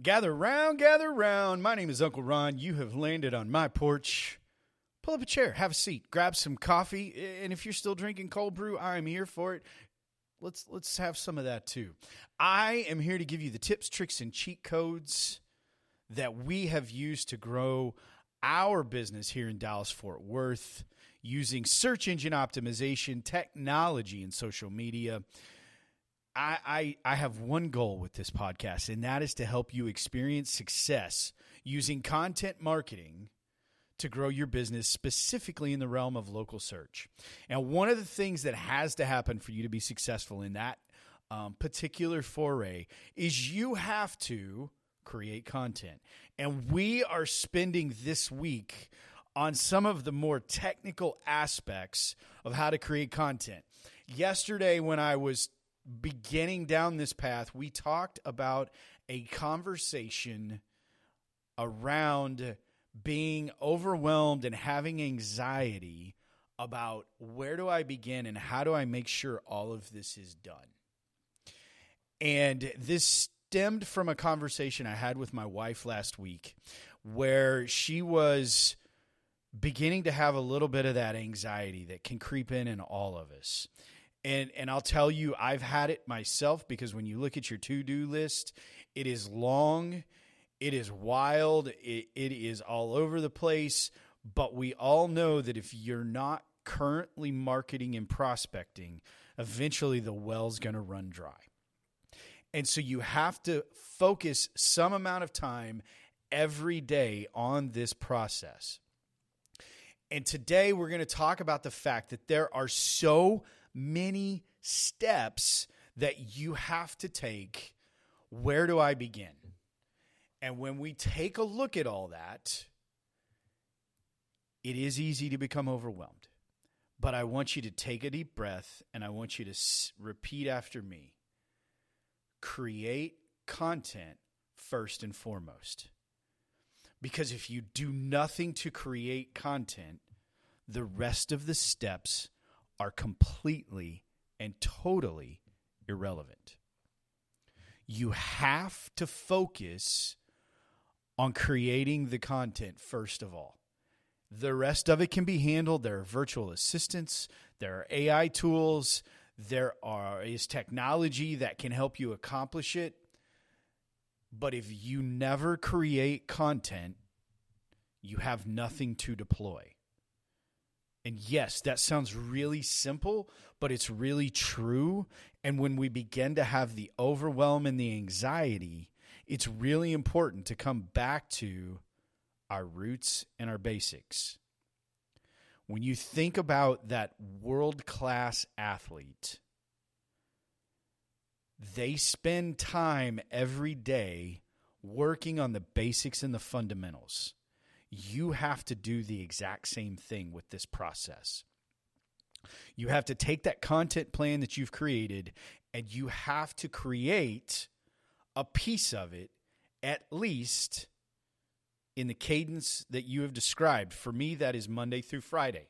Gather round, gather round. My name is Uncle Ron. You have landed on my porch. Pull up a chair, have a seat, grab some coffee, and if you're still drinking cold brew, I'm here for it. Let's let's have some of that too. I am here to give you the tips, tricks, and cheat codes that we have used to grow our business here in Dallas Fort Worth using search engine optimization, technology, and social media. I, I, I have one goal with this podcast, and that is to help you experience success using content marketing to grow your business specifically in the realm of local search. And one of the things that has to happen for you to be successful in that um, particular foray is you have to create content. And we are spending this week on some of the more technical aspects of how to create content. Yesterday, when I was beginning down this path, we talked about a conversation around being overwhelmed and having anxiety about where do I begin and how do I make sure all of this is done. And this stemmed from a conversation I had with my wife last week where she was beginning to have a little bit of that anxiety that can creep in in all of us. And and I'll tell you I've had it myself because when you look at your to-do list, it is long, it is wild, it, it is all over the place, but we all know that if you're not currently marketing and prospecting, eventually the well's going to run dry. And so you have to focus some amount of time every day on this process. And today we're going to talk about the fact that there are so many steps that you have to take. Where do I begin? And when we take a look at all that, it is easy to become overwhelmed. But I want you to take a deep breath and I want you to s- repeat after me create content first and foremost. Because if you do nothing to create content, the rest of the steps are completely and totally irrelevant. You have to focus on creating the content first of all. The rest of it can be handled. There are virtual assistants, there are AI tools, there are is technology that can help you accomplish it. But if you never create content, you have nothing to deploy. And yes, that sounds really simple, but it's really true. And when we begin to have the overwhelm and the anxiety, it's really important to come back to our roots and our basics. When you think about that world class athlete, they spend time every day working on the basics and the fundamentals. You have to do the exact same thing with this process. You have to take that content plan that you've created and you have to create a piece of it at least in the cadence that you have described. For me, that is Monday through Friday.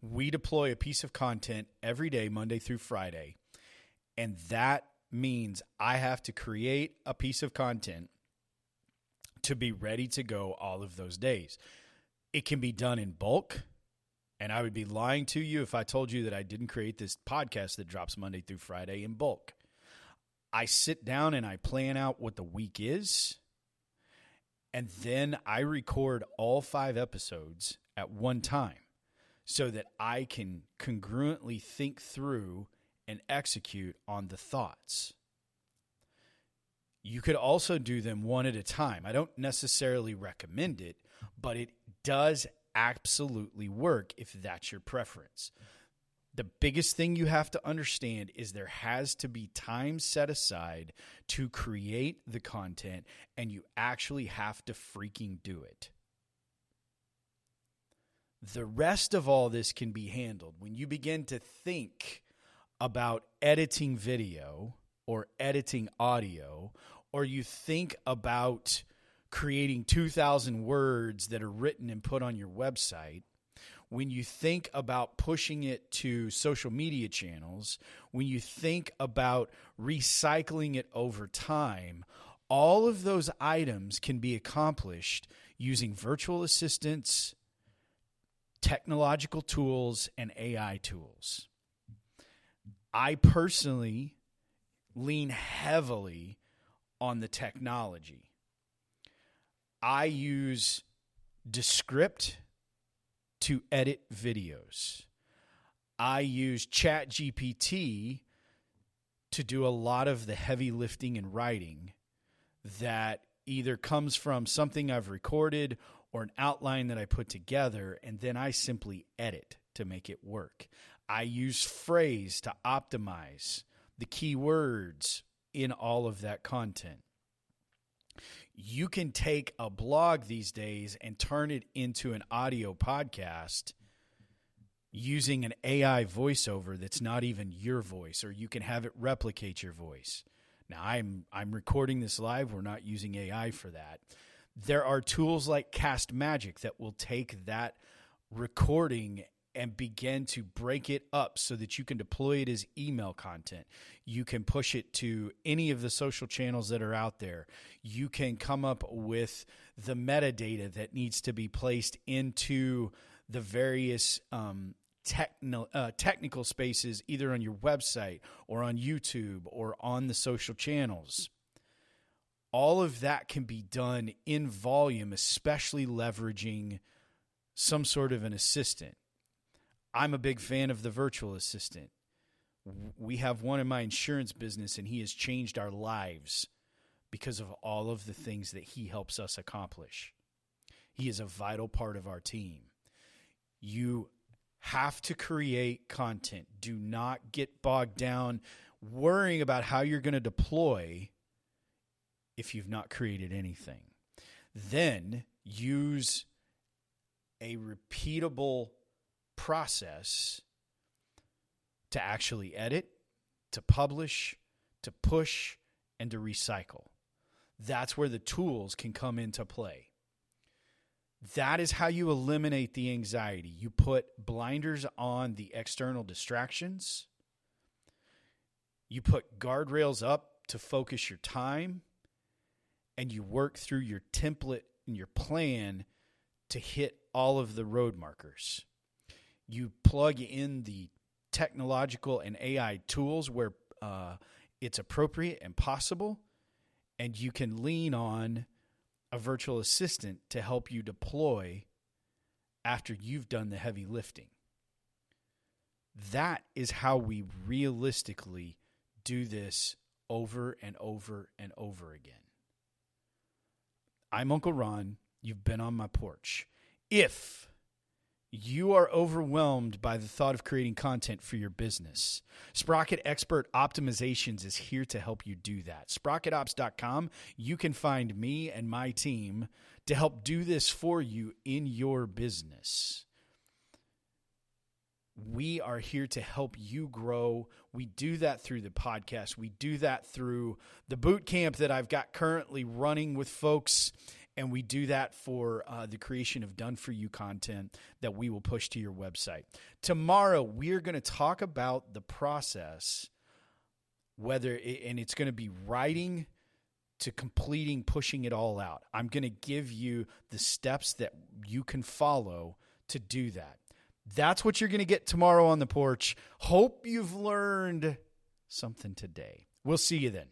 We deploy a piece of content every day, Monday through Friday. And that means I have to create a piece of content to be ready to go all of those days. It can be done in bulk. And I would be lying to you if I told you that I didn't create this podcast that drops Monday through Friday in bulk. I sit down and I plan out what the week is. And then I record all five episodes at one time so that I can congruently think through and execute on the thoughts. You could also do them one at a time. I don't necessarily recommend it, but it does absolutely work if that's your preference. The biggest thing you have to understand is there has to be time set aside to create the content, and you actually have to freaking do it. The rest of all this can be handled when you begin to think about editing video or editing audio, or you think about creating 2,000 words that are written and put on your website, when you think about pushing it to social media channels, when you think about recycling it over time, All of those items can be accomplished using virtual assistants, technological tools, and AI tools. I personally lean heavily on the technology. I use Descript to edit videos. I use ChatGPT to do a lot of the heavy lifting and writing that either comes from something I've recorded or an outline that I put together, and then I simply edit to make it work. I use Frase to optimize the keywords in all of that content. You can take a blog these days and turn it into an audio podcast using an AI voiceover that's not even your voice, or you can have it replicate your voice. Now I'm I'm recording this live. We're not using AI for that. There are tools like Castmagic that will take that recording and begin to break it up so that you can deploy it as email content. You can push it to any of the social channels that are out there. You can come up with the metadata that needs to be placed into the various um, techno, uh, technical spaces, either on your website or on YouTube or on the social channels. All of that can be done in volume, especially leveraging some sort of an assistant. I'm a big fan of the virtual assistant. We have one in my insurance business, and he has changed our lives because of all of the things that he helps us accomplish. He is a vital part of our team. You have to create content. Do not get bogged down worrying about how you're going to deploy if you've not created anything. Then use a repeatable process to actually edit, to publish, to push, and to recycle. That's where the tools can come into play. That is how you eliminate the anxiety. You put blinders on the external distractions. You put guardrails up to focus your time. And you work through your template and your plan to hit all of the road markers. You plug in the technological and AI tools where uh, it's appropriate and possible. And you can lean on a virtual assistant to help you deploy after you've done the heavy lifting. That is how we realistically do this over and over and over again. I'm Uncle Ron. You've been on my porch. If you are overwhelmed by the thought of creating content for your business. Sprocket Expert Optimizations is here to help you do that. SprocketOps.com, you can find me and my team to help do this for you in your business. We are here to help you grow. We do that through the podcast. We do that through the boot camp that I've got currently running with folks and we do that for uh, the creation of done for you content that we will push to your website. Tomorrow, we're going to talk about the process, whether, it, and it's going to be writing to completing, pushing it all out. I'm going to give you the steps that you can follow to do that. That's what you're going to get tomorrow on the porch. Hope you've learned something today. We'll see you then.